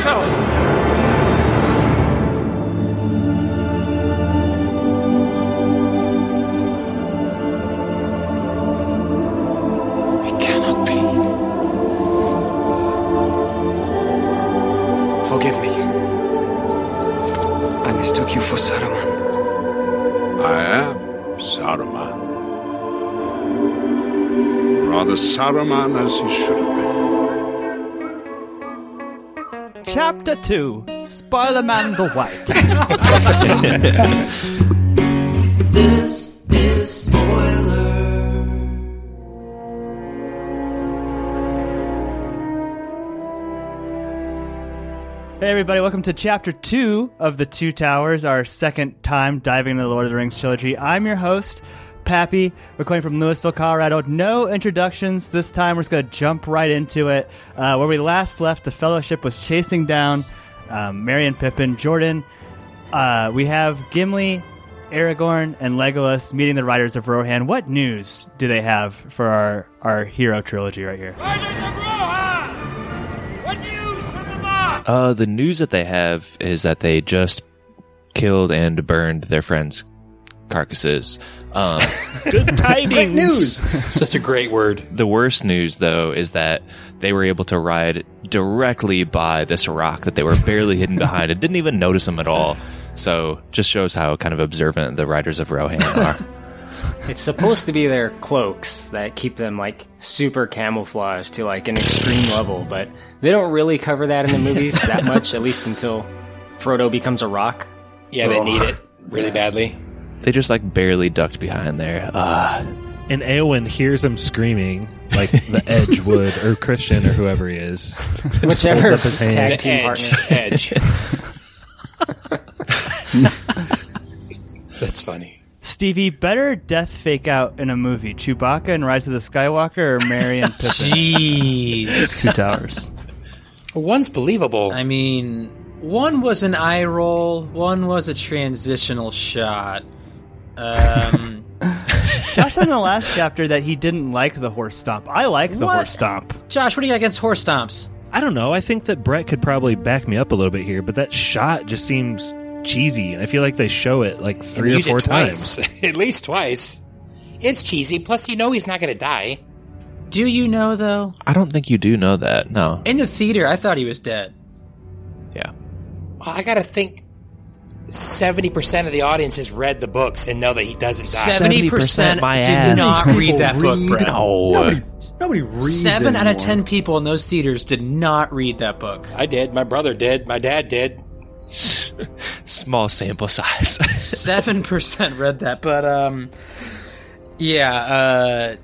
yourself! It cannot be. Forgive me. I mistook you for Saruman. I am Saruman. Rather Saruman as he Chapter 2 Spoiler Man the White. This is spoiler. Hey, everybody, welcome to Chapter 2 of The Two Towers, our second time diving into the Lord of the Rings trilogy. I'm your host, Pappy, recording from Louisville, Colorado. No introductions this time. We're just going to jump right into it. Uh, where we last left, the Fellowship was chasing down um, Merry and Pippin. Jordan, uh, we have Gimli, Aragorn, and Legolas meeting the Riders of Rohan. What news do they have for our, our hero trilogy right here? Riders of Rohan! What news from the mob? Uh, the news that they have is that they just killed and burned their friends' carcasses. Um, Good tidings. Such a great word. the worst news, though, is that they were able to ride directly by this rock that they were barely hidden behind and didn't even notice them at all. So, just shows how kind of observant the riders of Rohan are. It's supposed to be their cloaks that keep them like super camouflaged to like an extreme level, but they don't really cover that in the movies that much, at least until Frodo becomes a rock. Yeah, they need it really badly. They just like barely ducked behind there. Uh, And Eowyn hears him screaming like the Edge would, or Christian, or whoever he is. Whichever Holds up his hand. tag team edge. partner. Edge. That's funny. Stevie, better death fake out in a movie, Chewbacca and Rise of the Skywalker or Merry and Pippin? Jeez. Two Towers. One's believable. I mean, one was an eye roll, one was a transitional shot. Um, Josh said in the last chapter that he didn't like the horse stomp. I like the What? horse stomp. Josh, what do you got against horse stomps? I don't know. I think that Brett could probably back me up a little bit here, but that shot just seems cheesy, and I feel like they show it like three or use it four twice. times. At least twice. It's cheesy. Plus, you know he's not going to die. Do you know, though? I don't think you do know that. No. In the theater, I thought he was dead. Yeah. Well, I got to think. Seventy percent of the audience has read the books and know that he doesn't die. 70% my did ass. not read that book, Brett. No. Nobody reads Seven out of ten people in those theaters did not read that book. I did. My brother did. My dad did. Small sample size. Seven percent read that, but um, yeah, uh,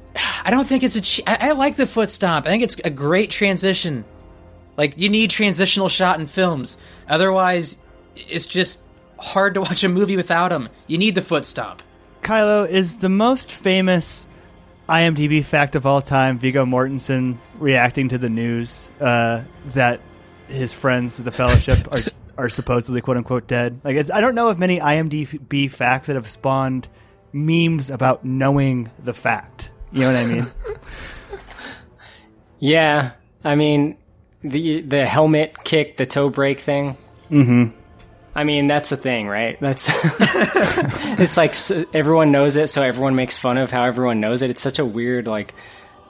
I don't think it's a. Che- I, I like the foot stomp. I think it's a great transition. Like you need transitional shot in films, otherwise, it's just hard to watch a movie without him. You need the foot stomp. Kylo is the most famous IMDb fact of all time. Viggo Mortensen reacting to the news uh, that his friends, the Fellowship, are are supposedly quote unquote dead. Like it's, I don't know of many IMDb facts that have spawned memes about knowing the fact. You know what I mean? Yeah, I mean the the helmet kick, the toe break thing. Mm-hmm. I mean that's a thing, right? That's it's like everyone knows it, so everyone makes fun of how everyone knows it. It's such a weird like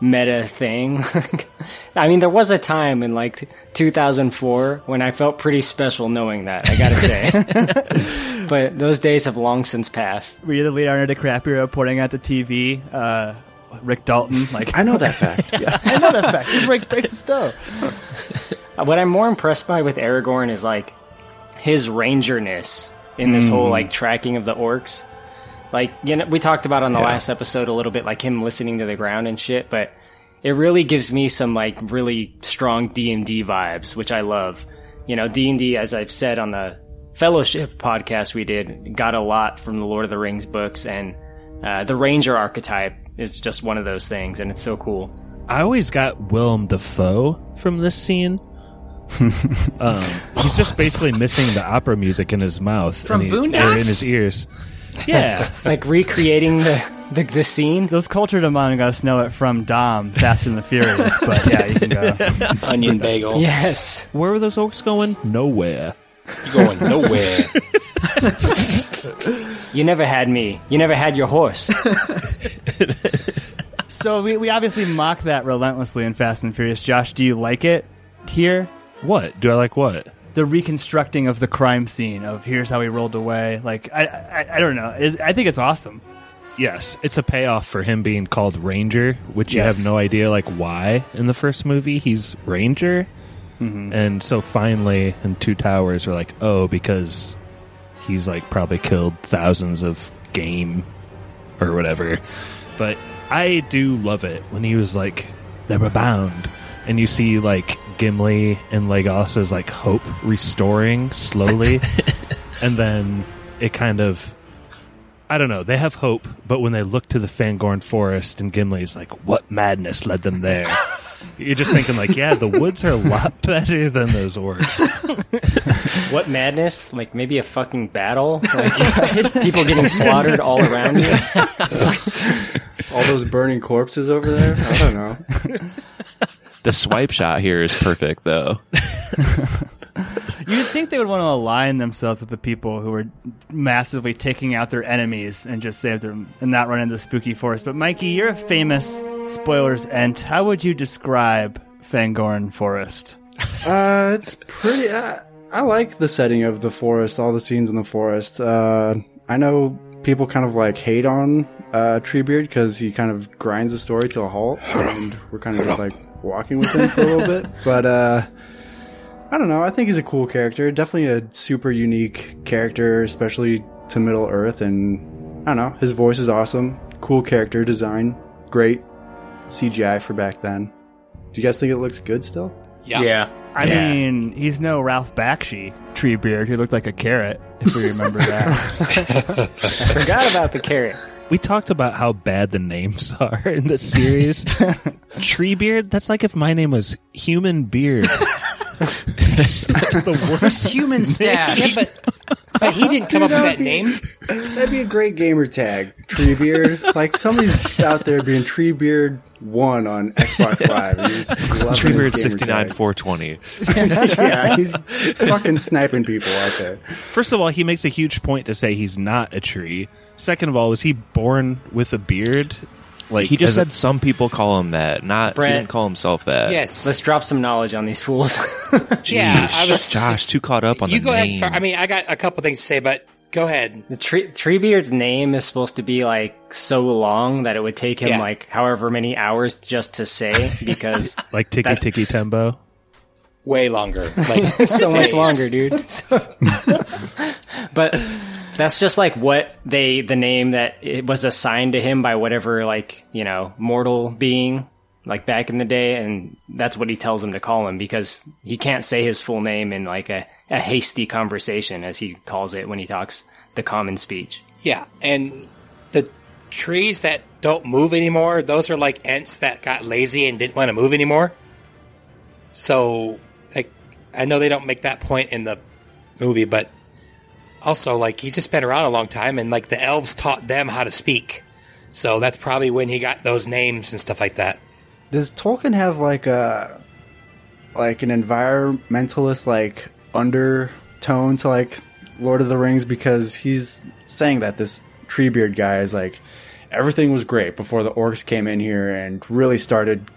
meta thing. I mean, there was a time in like 2004 when I felt pretty special knowing that. I gotta say, but those days have long since passed. Were you the Leonardo DiCaprio pointing at the TV? Uh, Rick Dalton, like I know that fact. I know that fact. This Rick breaks his toe. What I'm more impressed by with Aragorn is like his rangerness in this whole like tracking of the orcs. Like you know, we talked about on the last episode a little bit, like him listening to the ground and shit. But it really gives me some like really strong D and D vibes, which I love. You know, D and D, as I've said on the Fellowship podcast we did, got a lot from the Lord of the Rings books, and uh, the ranger archetype is just one of those things, and it's so cool. I always got Willem Dafoe from this scene. um, he's just basically missing the opera music in his mouth From and he- or in his ears. Yeah, like recreating the The, the scene? Those cultured among us know it from Dom, Fast and the Furious, but yeah, you can go. Onion bagel. Yes. Where were those orcs going? Nowhere. You're going nowhere. You never had me. You never had your horse. So we, we obviously mock that relentlessly in Fast and Furious. Josh, do you like it here? What? Do I like what? The reconstructing of the crime scene of here's how he rolled away. Like I I, I don't know. Is I think it's awesome. Yes, it's a payoff for him being called Ranger, which you have no idea like why in the first movie he's Ranger. Mm-hmm. And so finally in Two Towers we're like, "Oh, because he's like probably killed thousands of game or whatever." But I do love it when he was like, "They were bound." And you see like Gimli and Legos's like hope restoring slowly. and then it kind of I don't know. They have hope, but when they look to the Fangorn forest and Gimli's like, what madness led them there? You're just thinking like, yeah, the woods are a lot better than those orcs. What madness? Like maybe a fucking battle? Like people getting slaughtered all around you? All those burning corpses over there. I don't know. The swipe shot here is perfect, though. You'd think they would want to align themselves with the people who are massively taking out their enemies and just save them and not run into the spooky forest. But Mikey, you're a famous spoilers ent. How would you describe Fangorn Forest? Uh, it's pretty. Uh, I like the setting of the forest, all the scenes in the forest. Uh, I know people kind of like hate on uh, Treebeard because he kind of grinds the story to a halt, and we're kind of just like walking with him for a little bit. But uh, I don't know. I think he's a cool character. Definitely a super unique character, especially to Middle Earth. And I don't know. His voice is awesome. Cool character design. Great CGI for back then. Do you guys think it looks good still? Yeah. yeah. I Yeah. mean, he's no Ralph Bakshi tree beard who looked like a carrot, if we remember that. Forgot about the carrot. We talked about how bad the names are in the series. Treebeard, that's like if my name was Human Beard. it's the worst. Human stash. Yeah, but but he didn't come up with that name. That'd be a great gamer tag. Treebeard. like somebody's out there being Treebeard one on Xbox Live. and he's Treebeard sixty nine four twenty. yeah, he's fucking sniping people out there. First of all, he makes a huge point to say he's not a tree. Second of all, was he born with a beard? Like He just as a- said some people call him that. Not Brett. he didn't call himself that. Yes. Let's drop some knowledge on these fools. yeah, I was Josh, just- too caught up on you the go name. ahead. fir- I mean, I got a couple things to say, but go ahead. The tree, Treebeard's name is supposed to be like so long that it would take him Yeah. like however many hours just to say because like Tiki That's- Tiki Tembo. Way longer. Like so much longer, dude. but that's just like what they the name that it was assigned to him by whatever like you know mortal being like back in the day, and that's what he tells him to call him because he can't say his full name in like a, a hasty conversation as he calls it when he talks the common speech. Yeah, and the trees that don't move anymore, those are like ants that got lazy and didn't want to move anymore. So, like, I know they don't make that point in the movie, but also, like, he's just been around a long time, and like the elves taught them how to speak. So that's probably when he got those names and stuff like that. Does Tolkien have like a like an environmentalist like undertone to like Lord of the Rings because he's saying that this Treebeard guy is like everything was great before the orcs came in here and really started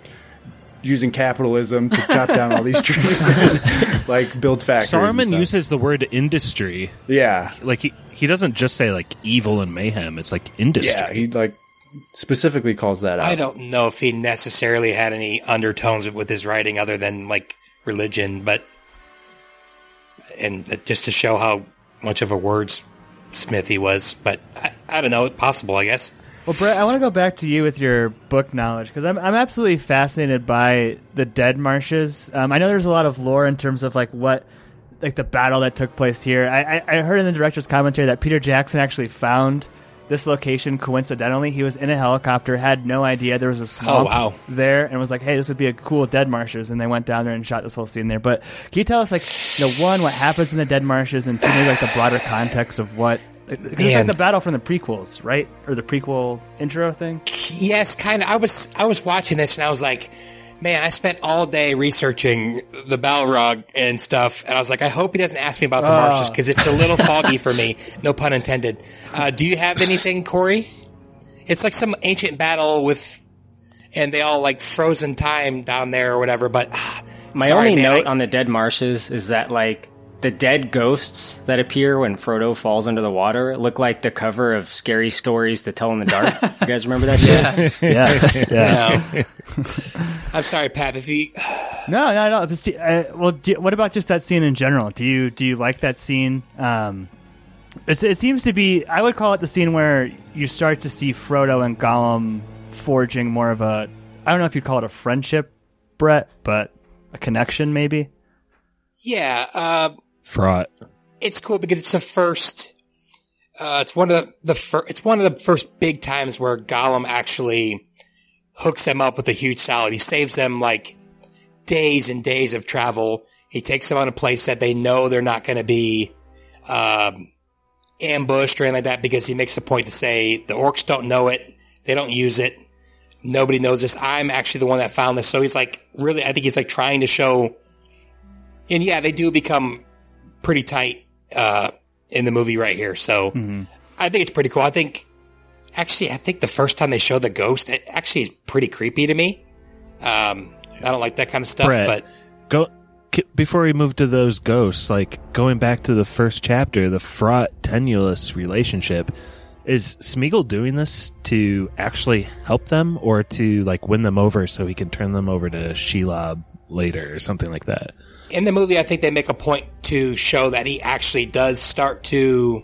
using capitalism to chop down all these trees and like build factories. and Saruman stuff. uses the word industry. yeah, Like he he doesn't just say like evil and mayhem. It's like industry. yeah, he like specifically calls that out. I don't know if he necessarily had any undertones with his writing other than like religion, but and just to show how much of a wordsmith he was. But I, I don't know, possible, I guess. Well, Brett, I want to go back to you with your book knowledge because I'm, I'm absolutely fascinated by the Dead Marshes. Um, I know there's a lot of lore in terms of like what, like the battle that took place here. I, I, I heard in the director's commentary that Peter Jackson actually found this location coincidentally. He was in a helicopter, had no idea there was a swamp wow. there, and was like, "Hey, this would be a cool Dead Marshes." And they went down there and shot this whole scene there. But can you tell us, like, you know, one, what happens in the Dead Marshes, and two, maybe like the broader context of what It's like the battle from the prequels, right? Or the prequel intro thing. Yes, kind of. I was I was watching this and I was like, man, I spent all day researching the Balrog and stuff, and I was like, I hope he doesn't ask me about the Ah. marshes because it's a little foggy for me. No pun intended. Uh, do you have anything, Corey? It's like some ancient battle with, and they all like frozen time down there or whatever. But ah, My sorry, only man, note I- on the dead marshes is that like the dead ghosts that appear when Frodo falls under the water look like the cover of Scary Stories to Tell in the Dark. you guys remember that shit? Yes. Yes. Yeah. No. I'm sorry, Pat. If you No, no, no. Just, uh, well, do, what about just that scene in general? Do you do you like that scene? Um, it's, it seems to be. I would call it the scene where you start to see Frodo and Gollum forging more of a. I don't know if you'd call it a friendship, Brett, but a connection, maybe. yeah, uh, Fraught. it's cool because it's the first. Uh, it's one of the, the fir- it's one of the first big times where Gollum actually hooks them up with a huge salad. He saves them like days and days of travel. He takes them on a place that they know they're not going to be um, ambushed or anything like that because he makes the point to say the orcs don't know it, they don't use it, nobody knows this. I'm actually the one that found this. So he's like really, I think he's like trying to show. And yeah, they do become pretty tight uh, in the movie right here. So I think it's pretty cool. I think actually, I think the first time they show the ghost, it actually is pretty creepy to me. Um, I don't like that kind of stuff, Brett, but go k- before we move to those ghosts. Like going back to the first chapter, the fraught, tenuous relationship. Is Smeagol doing this to actually help them, or to like win them over so he can turn them over to Shelob later, or something like that? In the movie, I think they make a point to show that he actually does start to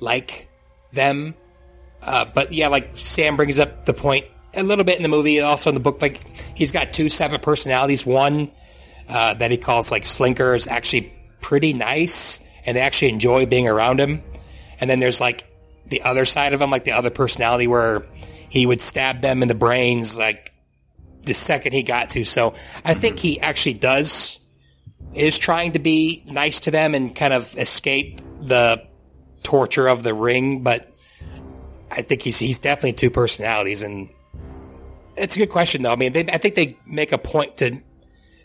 like them. Uh, but yeah, like Sam brings up the point a little bit in the movie and also in the book. Like he's got two separate personalities. One uh, that he calls like Slinker is actually pretty nice, and they actually enjoy being around him. And then there's like the other side of him, like the other personality where he would stab them in the brains, like the second he got to. So I think he actually does is trying to be nice to them and kind of escape the torture of the ring, but I think he's he's definitely two personalities, and it's a good question though. I mean, they, I think they make a point to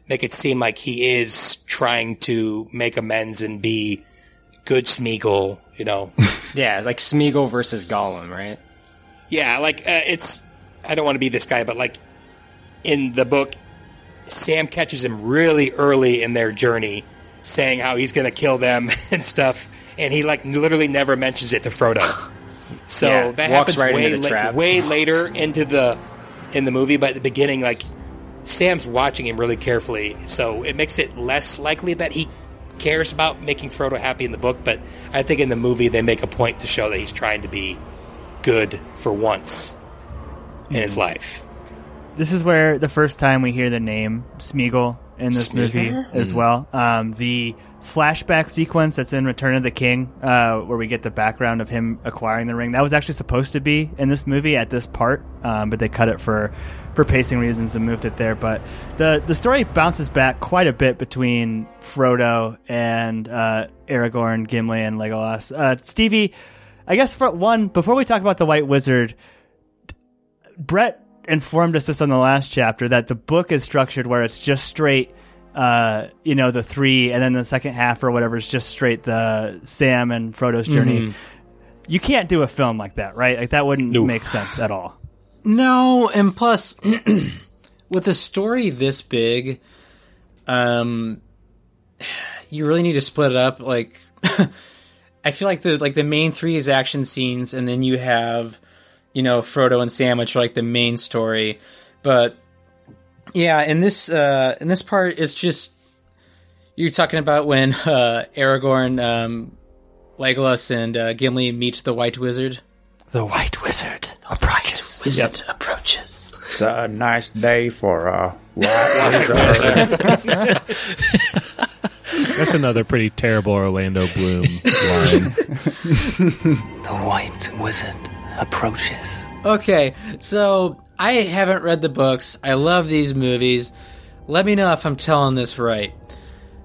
make it seem like he is trying to make amends and be good Smeagol, you know. Yeah, like Smeagol versus Gollum, right? Yeah, like uh, it's. I don't want to be this guy, but like in the book, Sam catches him really early in their journey, saying how he's going to kill them and stuff, and he like literally never mentions it to Frodo. So Yeah, that happens right way la- way later into the in the movie, but at the beginning, like Sam's watching him really carefully, so it makes it less likely that he cares about making Frodo happy in the book. But I think in the movie they make a point to show that he's trying to be good for once in his life. This is where the first time we hear the name Smeagol in this movie as well. Um, the flashback sequence that's in Return of the King, uh, where we get the background of him acquiring the ring, that was actually supposed to be in this movie at this part, um, but they cut it for for pacing reasons and moved it there. But the the story bounces back quite a bit between Frodo and uh, Aragorn, Gimli, and Legolas. Uh, Stevie, I guess for one, before we talk about the White Wizard, Brett informed us this on the last chapter that the book is structured where it's just straight, uh, you know, the three, and then the second half or whatever is just straight the Sam and Frodo's journey. Mhm. You can't do a film like that, right? Like that wouldn't make sense at all. No, and plus, with a story this big, um, you really need to split it up. Like, I feel like the like the main three is action scenes, and then you have, you know, Frodo and Sam, which are like the main story. But yeah, in this uh, in this part, it's just you're talking about when uh, Aragorn, um, Legolas, and uh, Gimli meet the White Wizard. The White Wizard approaches. White Wizard approaches. It's a nice day for a white wizard. That's another pretty terrible Orlando Bloom line. The White Wizard approaches. Okay, so I haven't read the books. I love these movies. Let me know if I'm telling this right.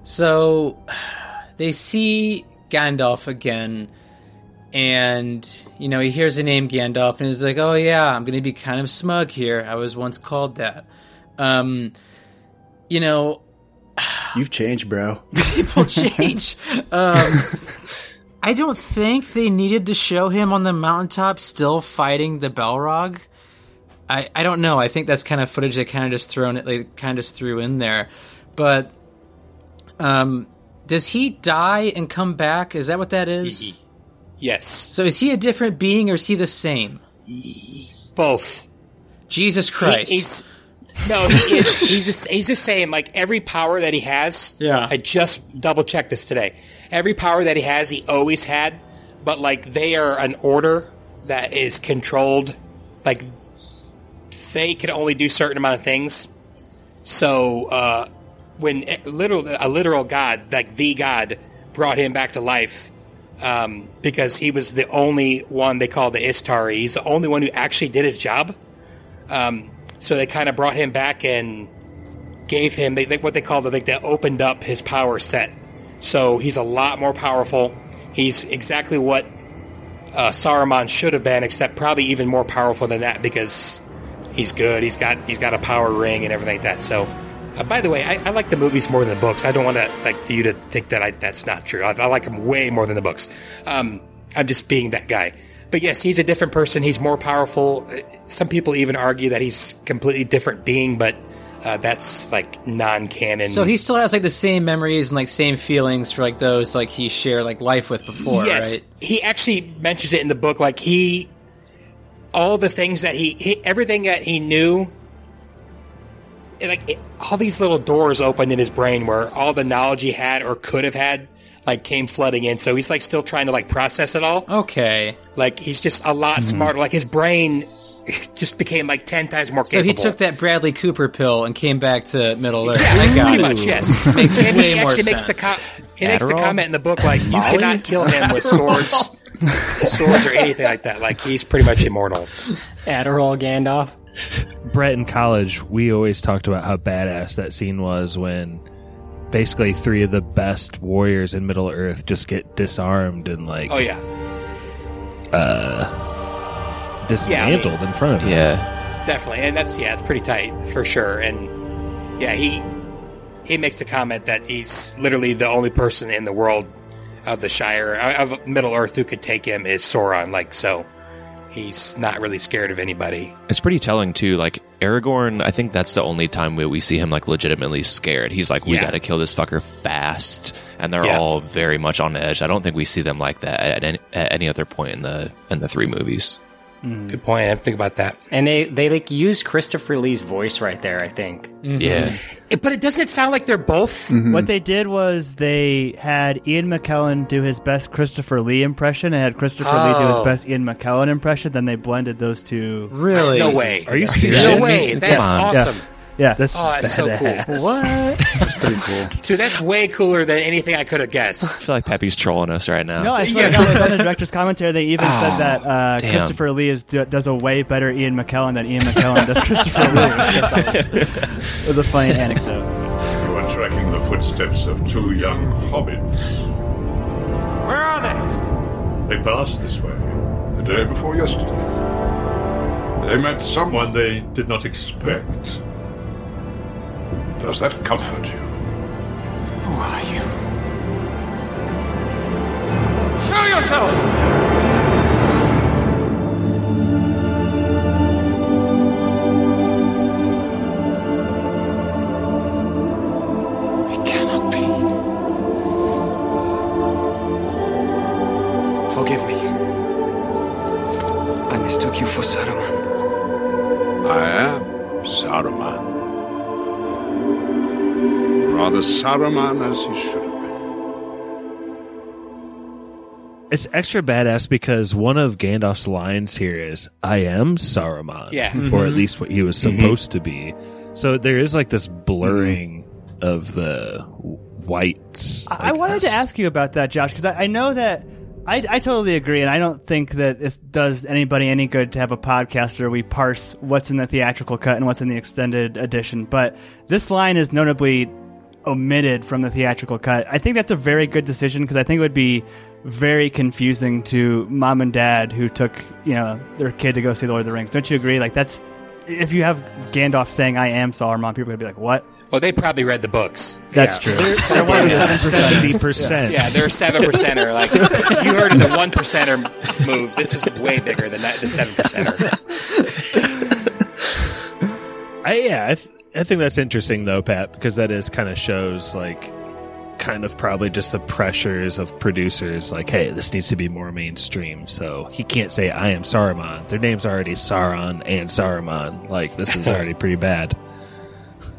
So they see Gandalf again, and you know he hears the name Gandalf, and he's like, "Oh yeah, I'm going to be kind of smug here. I was once called that." Um, you know, You've changed, bro. people change. um, I don't think they needed to show him on the mountaintop still fighting the Balrog. I, I don't know. I think that's kind of footage they kind of just thrown it, like kind of just threw in there. But um, does he die and come back? Is that what that is? Yes. So is he a different being or is he the same? Both. Jesus Christ. He- he's no, he is. He's just, he's the same. Like every power that he has. Yeah. I just double checked this today. Every power that he has, he always had, but like they are an order that is controlled. Like they can only do certain amount of things. So uh, when a literal a literal god, like the god, brought him back to life. Um, because he was the only one they called the Istari. He's the only one who actually did his job. Um, so they kind of brought him back and gave him they, they, what they called it, like they opened up his power set. So he's a lot more powerful. He's exactly what uh, Saruman should have been, except probably even more powerful than that because he's good. He's got he's got a power ring and everything like that. So, uh, by the way, I, I like the movies more than the books. I don't want to like you to think that I, that's not true. I, I like them way more than the books. Um, I'm just being that guy. But yes, he's a different person. He's more powerful. Uh, Some people even argue that he's completely different being, but uh, that's like non-canon. so he still has like the same memories and like same feelings for like those like he shared like life with before, yes, right? he actually mentions it in the book. Like he, all the things that he, he everything that he knew, like it, all these little doors opened in his brain where all the knowledge he had or could have had, like came flooding in. So he's like still trying to like process it all. Okay. Like he's just a lot smarter. Like his brain just became like ten times more So he took that Bradley Cooper pill and came back to Middle Earth. Yeah, I got pretty it. much, yes. Makes and way he more actually sense. makes the com- he makes the comment in the book like you cannot kill him with swords, swords or anything like that. Like he's pretty much immortal. Adderall Gandalf. Brett in college, we always talked about how badass that scene was when basically three of the best warriors in Middle Earth just get disarmed and like Oh yeah, uh dismantled in front of him. Yeah. definitely, and that's yeah, it's pretty tight for sure. And yeah, he he makes the comment that he's literally the only person in the world of the Shire uh, of Middle Earth who could take him is Sauron. Like so, he's not really scared of anybody. It's pretty telling too. Like Aragorn, I think that's the only time we, we see him like legitimately scared. He's like, we Yeah. got to kill this fucker fast, and they're Yeah. all very much on edge. I don't think we see them like that at any, at any other point in the in the three movies. Mm. Good point. I have to think about that. And they they like use Christopher Lee's voice right there. I think. Mm-hmm. Yeah, mm-hmm. But it doesn't sound like they're both. Mm-hmm. What they did was they had Ian McKellen do his best Christopher Lee impression and had Christopher Lee do his Oh. best Ian McKellen impression. Then they blended those two. Really? No way. Are you serious? No way. That's awesome. Yeah. That's, Oh, that's so badass. cool. what? That's pretty cool. Dude, that's way cooler than anything I could have guessed. I feel like Peppy's trolling us right now. No, I swear to Yeah. God, it on the director's commentary. They even said that uh. Christopher Lee is, does a way better Ian McKellen than Ian McKellen does Christopher Lee. it was a funny anecdote. You are tracking the footsteps of two young hobbits. Where are they? They passed this way the day before yesterday. They met someone they did not expect. Does that comfort you? Who are you? Show yourself! It cannot be. Forgive me. I mistook you for Saruman. I am Saruman. Rather Saruman as he should have been. It's extra badass because one of Gandalf's lines here is "I am Saruman," Yeah. or mm-hmm. at least what he was mm-hmm. supposed to be. So there is like this mm-hmm. blurring of the whites. I like, wanted to ask you about that, Josh, because I, I know that I, I totally agree, and I don't think that this does anybody any good to have a podcast where we parse what's in the theatrical cut and what's in the extended edition. But this line is notably omitted from the theatrical cut. I think that's a very good decision because I think it would be very confusing to mom and dad who took you know their kid to go see Lord of the Rings. Don't you agree? Like that's if you have Gandalf saying "I am Saruman," people are gonna be like, "What?" Well, they probably read the books. That's true. They're one of the seventy percent. Yeah, they're seven percenter. Like you heard of the one percenter move. This is way bigger than that, the seven percenter. I, yeah, I, th- I think that's interesting though, Pat, because that is kind of shows like kind of probably just the pressures of producers. Like, hey, this needs to be more mainstream, so he can't say I am Saruman. Their name's already Sauron and Saruman. Like, this is already pretty bad.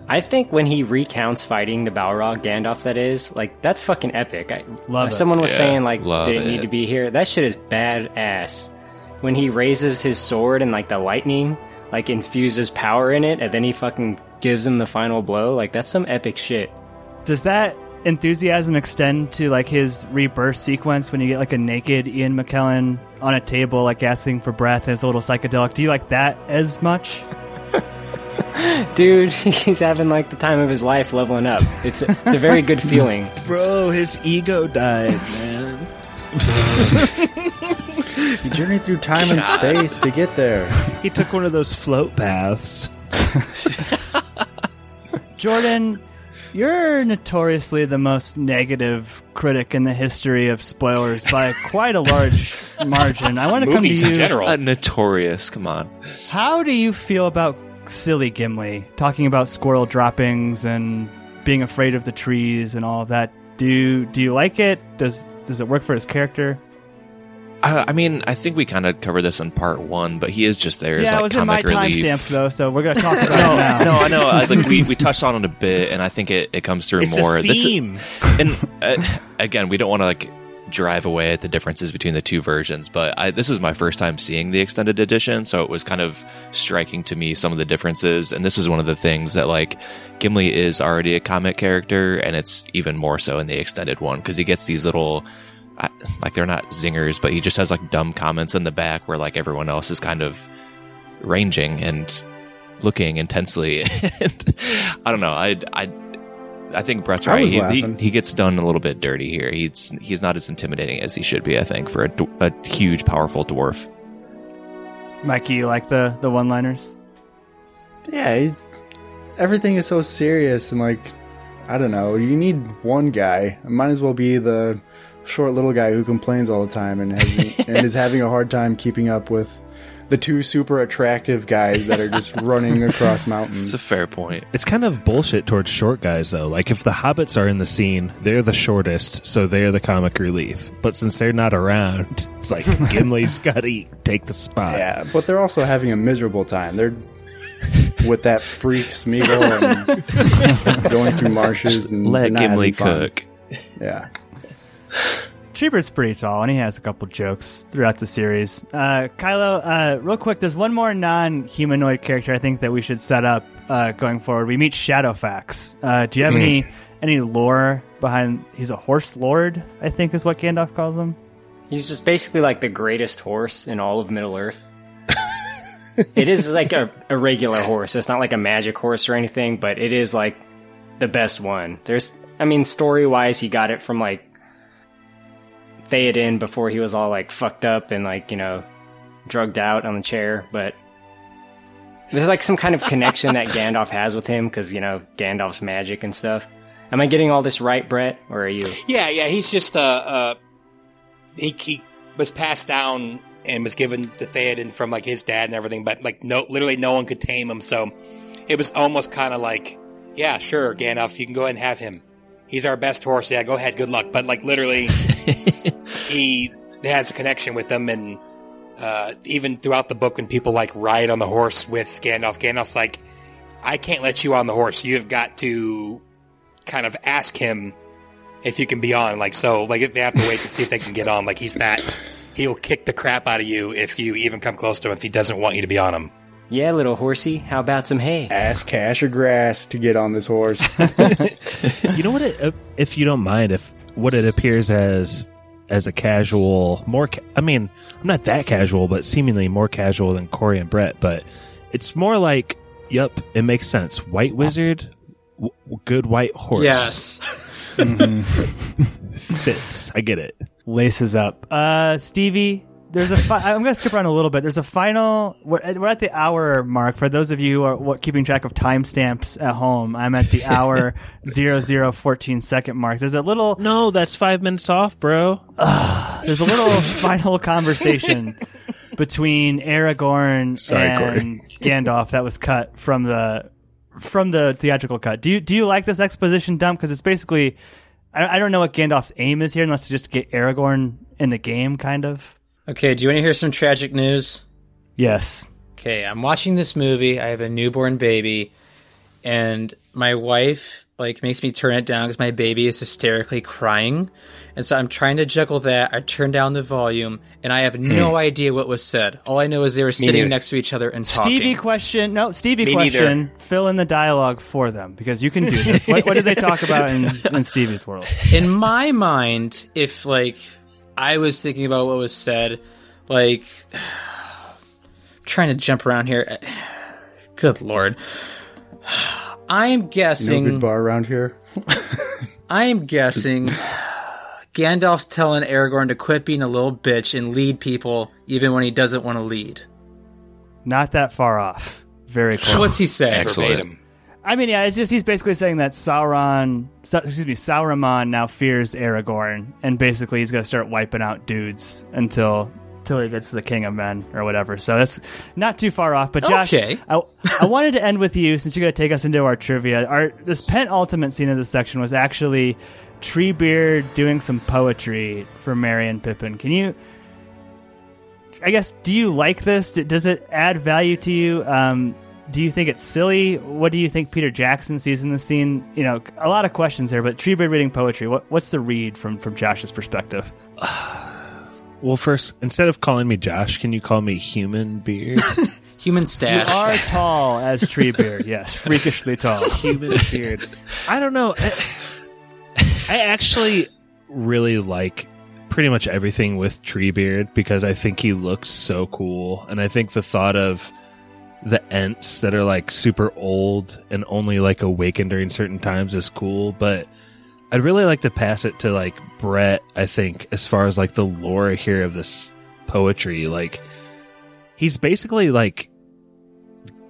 I think when he recounts fighting the Balrog, Gandalf, that is, like, that's fucking epic. I, Love if it. someone was Yeah, saying, like, love didn't it. need to be here, that shit is badass. When he raises his sword and, like, the lightning, like, infuses power in it, and then he fucking gives him the final blow, like, that's some epic shit. Does that enthusiasm extend to like his rebirth sequence when you get like a naked Ian McKellen on a table, like asking for breath, and it's a little psychedelic? Do you like that as much? Dude, he's having, like, the time of his life leveling up. It's a, it's a very good feeling. Bro, his ego died, man. You journeyed through time and space to get there. he took one of those float baths. Jordan, you're notoriously the most negative critic in the history of spoilers by quite a large margin. I want to come to Movies in you. general. Uh, notorious. Come on. How do you feel about silly Gimli talking about squirrel droppings and being afraid of the trees and all of that? Do you, do you like it? Does does it work for his character? Uh, I mean, I think we kind of covered this in part one, but he is just there as yeah, like it was in my comic relief. timestamps though, so we're gonna talk about it now. no, I know. I, like we, we touched on it a bit, and I think it, it comes through It's more. a This is- theme. and uh, again, we don't want to like drive away at the differences between the two versions, but I, this is my first time seeing the extended edition, so it was kind of striking to me some of the differences. And this is one of the things that like Gimli is already a comic character, and it's even more so in the extended one because he gets these little. I, like they're not zingers, but he just has like dumb comments in the back where like everyone else is kind of ranging and looking intensely. and I don't know. I I I think Brett's right. He, he, he gets done a little bit dirty here. He's he's not as intimidating as he should be. I think for a, a huge, powerful dwarf. Mikey, you like the the one liners? Yeah, he's, everything is so serious and like I don't know. You need one guy. It might as well be the short little guy who complains all the time and has and is having a hard time keeping up with the two super attractive guys that are just running across mountains. It's mountains. a fair point. It's kind of bullshit towards short guys, though. Like, if the hobbits are in the scene, they're the shortest, so they're the comic relief. But since they're not around, it's like Gimli's got to take the spot. Yeah, but they're also having a miserable time. They're with that freak Smeagol and going through marshes and Let Gimli having fun. cook. Yeah. Cheeper's pretty tall, and he has a couple jokes throughout the series. Uh, Kylo, uh, real quick, there's one more non-humanoid character I think that we should set up uh, going forward. We meet Shadowfax. Uh, do you have any any lore behind? He's a horse lord, I think, is what Gandalf calls him. He's just basically like the greatest horse in all of Middle Earth. it is like a, a regular horse. It's not like a magic horse or anything, but it is like the best one. There's, I mean, story wise, he got it from like Theoden before he was all like fucked up and like, you know, drugged out on the chair, but there's like some kind of connection that Gandalf has with him because, you know, Gandalf's magic and stuff. Am I getting all this right, Brett, or are you? Yeah, yeah, he's just uh, uh he, he was passed down and was given to Theoden from like his dad and everything, but like no, literally no one could tame him. So it was almost kind of like, yeah, sure, Gandalf, you can go ahead and have him. He's our best horse. Yeah, go ahead, good luck. But like literally, he has a connection with them, and uh, even throughout the book, when people like ride on the horse with Gandalf, Gandalf's like, I can't let you on the horse. You have got to kind of ask him if you can be on. Like, so, like, they have to wait to see if they can get on. Like, he's that. He'll kick the crap out of you if you even come close to him if he doesn't want you to be on him. Yeah, little horsey, how about some hay? Ask cash or grass to get on this horse. you know what? It, uh, if you don't mind, if what it appears as as a casual, more. Ca- I mean, I'm not that casual, but seemingly more casual than Corey and Brett. But it's more like, yep, it makes sense. White wizard, w- good white horse. Yes. fits. I get it. laces up. Uh, Stevie, there's a. Fi- I'm going to skip around a little bit. There's a final. We're, at- we're at the hour mark. For those of you who are what, keeping track of timestamps at home, I'm at the hour zero zero fourteen second mark. There's a little. No, that's five minutes off, bro. There's a little final conversation between Aragorn Sorry, Corey. and Gandalf that was cut from the from the theatrical cut. Do you do you like this exposition dump? Because it's basically, I, I don't know what Gandalf's aim is here, unless to just get Aragorn in the game, kind of. Okay, do you want to hear some tragic news? Yes. Okay, I'm watching this movie. I have a newborn baby, and my wife like makes me turn it down because my baby is hysterically crying, and so I'm trying to juggle that. I turn down the volume, and I have hmm. no idea what was said. All I know is they were sitting neither. next to each other and talking. Stevie question. No, Stevie Me question. Fill in the dialogue for them because you can do this. what, what did they talk about in, in Stevie's world? in my mind, if like I was thinking about what was said, like trying to jump around here. Good lord. I'm guessing. No guessing good bar around here. I'm guessing Gandalf's telling Aragorn to quit being a little bitch and lead people even when he doesn't want to lead. Not that far off. Very close. What's he say? Excellent. Verbatim. I mean, yeah, it's just he's basically saying that Sauron, Sa- excuse me, Sauron now fears Aragorn, and basically he's going to start wiping out dudes until until he gets to the King of Men or whatever. So that's not too far off. But Josh, Okay. I, I wanted to end with you since you're going to take us into our trivia. Our this penultimate scene of this section was actually Treebeard doing some poetry for Merry and Pippin. Can you? I guess, do you like this? Does it add value to you? Um, do you think it's silly? What do you think Peter Jackson sees in the scene? You know, a lot of questions there, but Treebeard reading poetry, what, what's the read from, from Josh's perspective? Well, first, instead of calling me Josh, can you call me Human Beard? Human You are tall as Treebeard, yes, freakishly tall. Human Beard. I don't know. I, I actually really like pretty much everything with Treebeard because I think he looks so cool, and I think the thought of the Ents that are like super old and only like awaken during certain times is cool, but I'd really like to pass it to like Brett, I think, as far as like the lore here of this poetry. Like, he's basically like,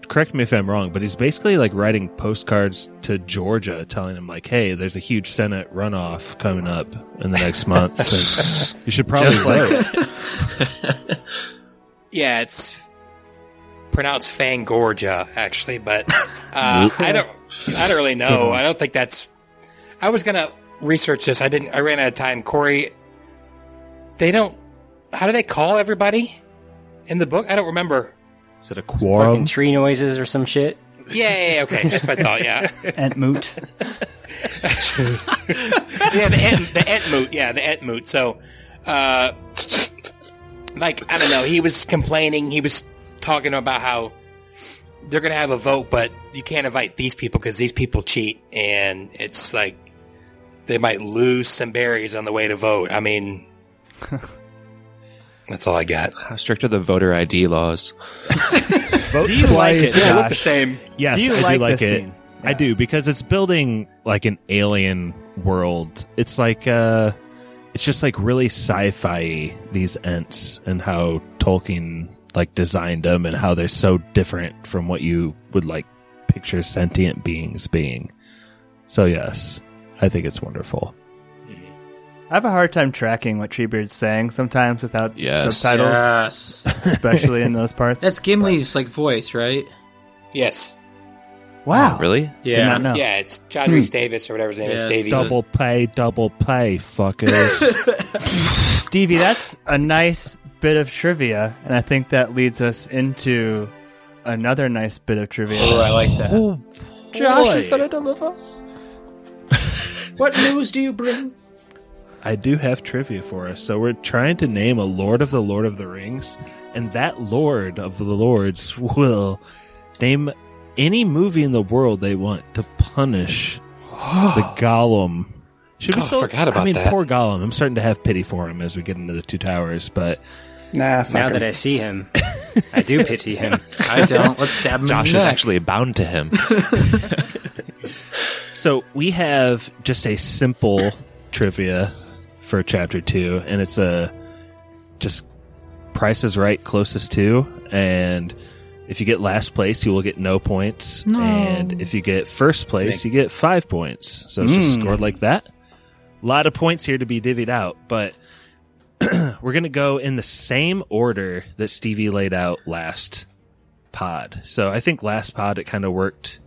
correct me if I'm wrong, but he's basically like writing postcards to Georgia telling him, like, hey, there's a huge Senate runoff coming up in the next month. you should probably vote. Yeah, it's pronounced Fangorgia actually, but uh, I don't. I don't really know. I don't think that's. I was gonna research this. I didn't. I ran out of time. Corey, they don't. How do they call everybody in the book? I don't remember. Is it a Fucking quorum? tree noises or some shit. Yeah, yeah, yeah, okay, that's what I thought. Yeah, Entmoot. yeah, the ent, the Entmoot. Yeah, the Entmoot. So, uh, like I don't know. He was complaining. He was talking about how they're gonna have a vote, but you can't invite these people because these people cheat, and it's like they might lose some berries on the way to vote. I mean, that's all I got. How strict are the voter ID laws? vote Do you like it, They look the same. Yes, Do you I like do like this it. scene? I do because it's building like an alien world. It's like uh it's just like really sci-fi these ents and how Tolkien like designed them and how they're so different from what you would like picture sentient beings being. So yes, I think it's wonderful. I have a hard time tracking what Treebeard's saying sometimes without Yes. subtitles, Yes. especially in those parts. That's Gimli's like voice, right? Yes. wow. Really? Did not know. Yeah, it's John Rhys hmm. Davis or whatever his name is. Yeah, Davies. Double pay, double pay, fuckers. Stevie, that's a nice bit of trivia, and I think that leads us into another nice bit of trivia. Oh, I like that. Oh, Josh is going to deliver. What news do you bring? I do have trivia for us. So we're trying to name a Lord of the Lord of the Rings, and that Lord of the Lords will name any movie in the world they want to punish the Gollum. Should we Oh, I still- forgot about I mean, that. poor Gollum. I'm starting to have pity for him as we get into the Two Towers, but Nah, fuck Now him. that I see him, I do pity him. I don't. Let's stab him Josh in is neck. actually bound to him. So we have just a simple trivia for chapter two, and it's a just Price is Right closest to, and if you get last place, you will get no points, No. and if you get first place, you get five points. So it's just Mm. scored like that. A lot of points here to be divvied out, but we're gonna go in the same order that Stevie laid out last pod. So I think last pod it kind of worked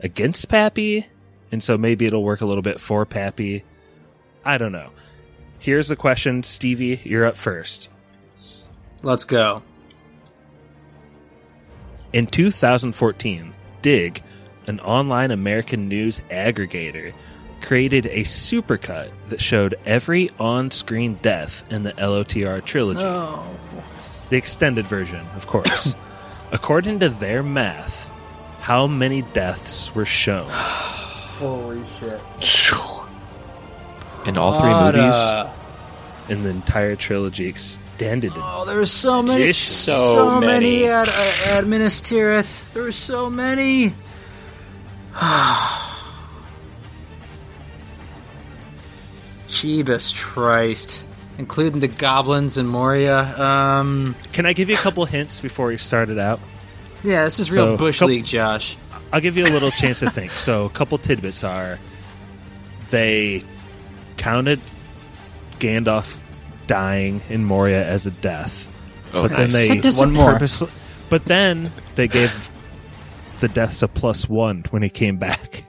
against Pappy, and so maybe it'll work a little bit for Pappy. I don't know. Here's the question, Stevie. You're up first. Let's go. In 2014, Digg, an online American news aggregator, created a supercut that showed every on-screen death in the LOTR trilogy. The extended version, of course. According to their math, how many deaths were shown? Holy shit. In all three What, movies, uh, in the entire trilogy extended. Oh, there were so many, so, So many, many. at, at Minas Tirith. There were so many. Jeebus Christ. Including the goblins and Moria. Um, Can I give you a couple hints before we start it out? yeah, this is real So, Bush coup- League, Josh. I'll give you a little chance to think. So, a couple tidbits are they counted Gandalf dying in Moria as a death, Oh, but then they That doesn't- One more. purposely- but then they gave the deaths a plus one when he came back.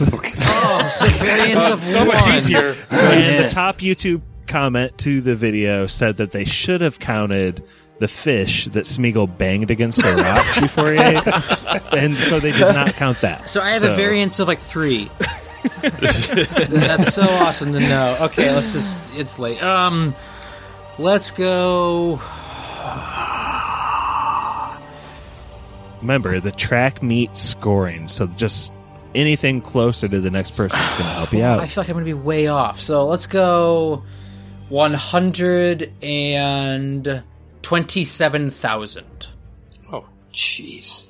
Oh, so variants of so one. much easier. and the top YouTube comment to the video said that they should have counted the fish that Smeagol banged against the rock before he ate, and so they did not count that. So I have a variance of like three. That's so awesome to know. Okay, let's just. It's late. Um, let's go. Remember, the track meet scoring, so just anything closer to the next person is going to help you out. I feel like I'm going to be way off. So let's go. One hundred and twenty-seven thousand. Oh, jeez.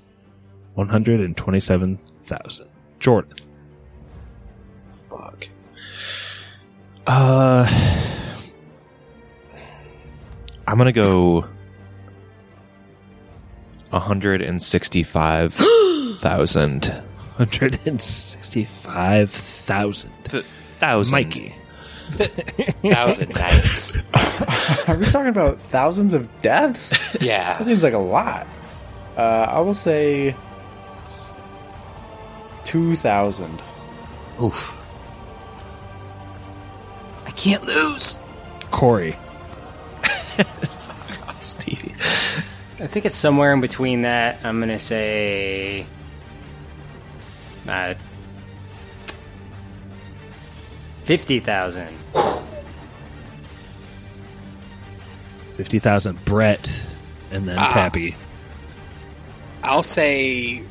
One hundred and twenty-seven thousand. Jordan, fuck. Uh, I'm gonna go. One hundred and sixty-five thousand. hundred and sixty-five thousand. Thousand. Mikey, Thousand, nice. Are we talking about thousands of deaths? Yeah. That seems like a lot. Uh, I will say 2,000. Oof. I can't lose. Corey, Stevie. I think it's somewhere in between that. I'm gonna say, uh, fifty thousand. fifty thousand. Brett, and then Ah. Pappy. I'll say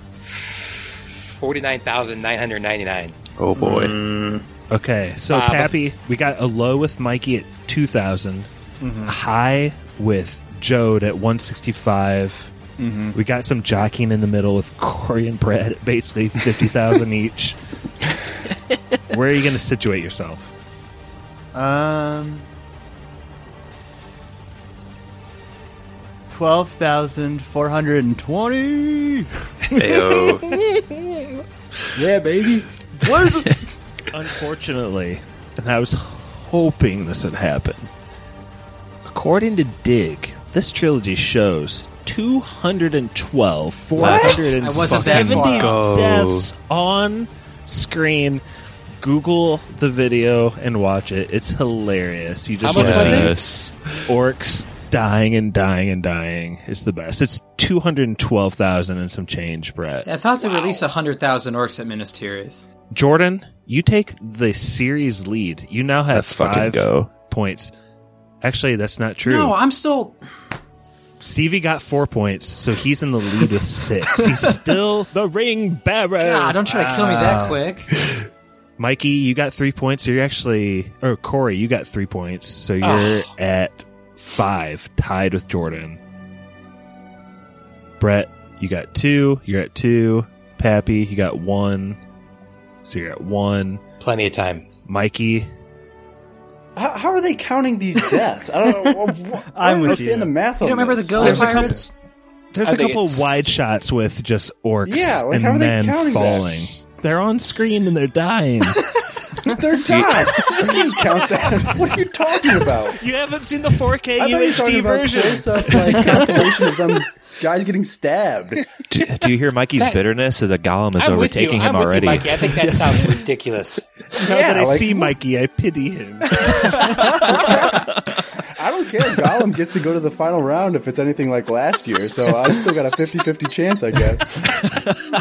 49,999. Oh boy. Okay, so Uh, but- Pappy, we got a low with Mikey at 2,000, Mm-hmm. a high with Jode at 165. Mm-hmm. We got some jockeying in the middle with Corey and Brett at basically 50,000 each. Where are you going to situate yourself? Um, twelve thousand four hundred and twenty. Yeah, baby. What is it? Unfortunately, and I was hoping this would happen. According to Digg, this trilogy shows 212, I 470 deaths on screen. Google the video and watch it. It's hilarious. You just want to see it? Yes. orcs dying and dying and dying. It's the best. It's 212,000 and some change, Brett. I thought they released hundred thousand orcs at Minas Tirith. Jordan, you take the series lead. You now have Let's five go. points. Actually, that's not true. No, I'm still. Stevie got four points, so he's in the lead with six. He's still the ring bearer. God, don't try to kill me that quick. Mikey, you got three points. So you're actually, or Corey, you got three points. So you're oh. at five, tied with Jordan. Brett, you got two. You're at two. Pappy, you got one. So you're at one. Plenty of time. Mikey, How, how are they counting these deaths? I don't know. I I'm don't understand you. the math. You on don't remember the this. Ghost There's a couple- Pirates? There's I a couple it's- wide shots with just orcs Yeah, like, and how are they men counting that? falling. They're on screen and they're dying. They're dying. you can't count that. What are you talking about? you haven't seen the 4K I thought you were talking UHD about version. close up like compilation of them guys getting stabbed. Do, do you hear Mikey's That- bitterness as the Gollum is I'm with you. overtaking I'm him with already? you, Mikey. I think that sounds ridiculous. Now Yeah, that I like, see Mikey, I pity him. I don't care. Gollum gets to go to the final round if it's anything like last year, so I still got a 50-50 chance, I guess.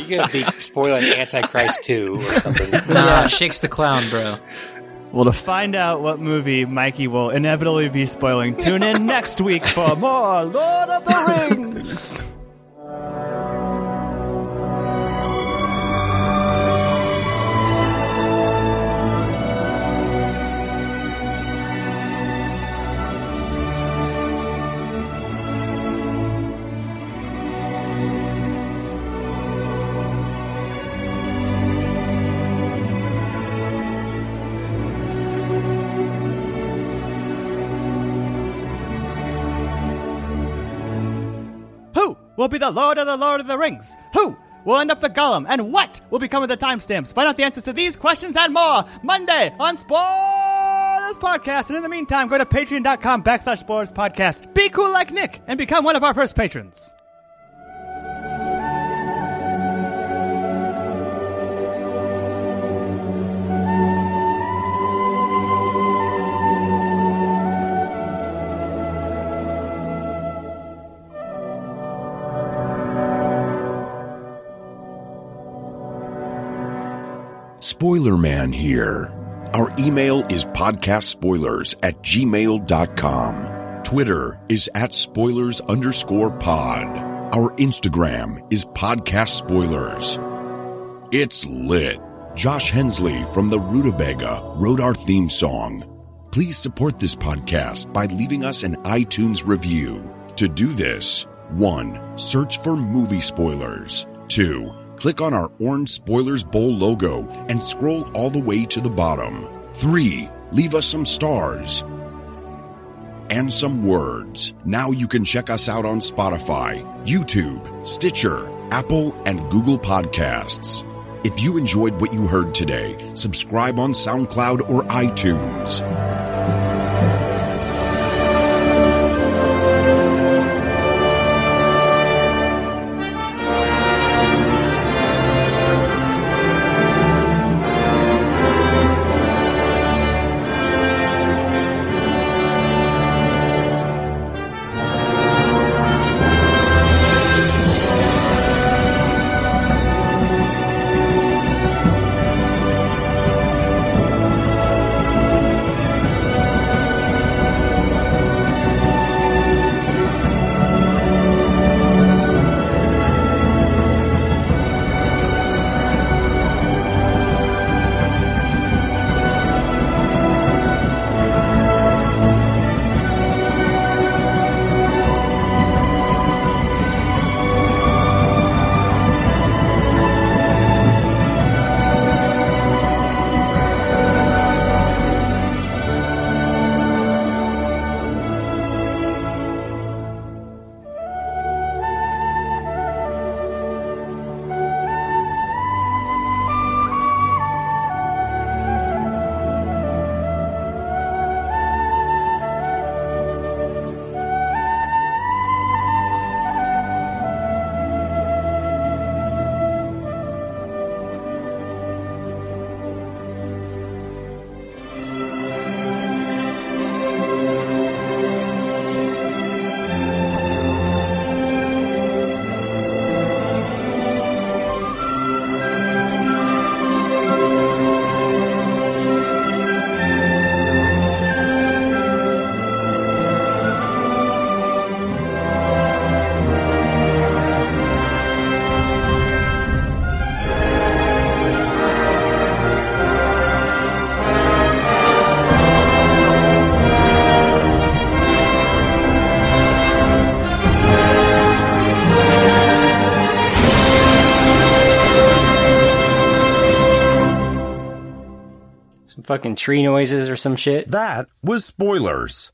You're gonna be spoiling Antichrist 2 or something. Nah, Shakes the Clown, bro. Well, to find out what movie Mikey will inevitably be spoiling, tune in next week for more Lord of the Rings. Will be the Lord of the Lord of the Rings? Who will end up the Gollum? And what will become of the timestamps? Find out the answers to these questions and more Monday on Spoilers Podcast. And in the meantime, go to patreon.com backslash spoilers podcast. Be cool like Nick and become one of our first patrons. Spoiler Man here. Our email is podcastspoilers at gmail.com. Twitter is at spoilers underscore pod. Our Instagram is podcast spoilers. It's lit. Josh Hensley from the Rutabaga wrote our theme song. Please support this podcast by leaving us an iTunes review. To do this, 1. Search for movie spoilers. 2. Click on our orange Spoilers Bowl logo and scroll all the way to the bottom. 3. Leave us some stars and some words. Now you can check us out on Spotify, YouTube, Stitcher, Apple, and Google Podcasts. If you enjoyed what you heard today, subscribe on SoundCloud or iTunes. Fucking tree noises or some shit. That was spoilers.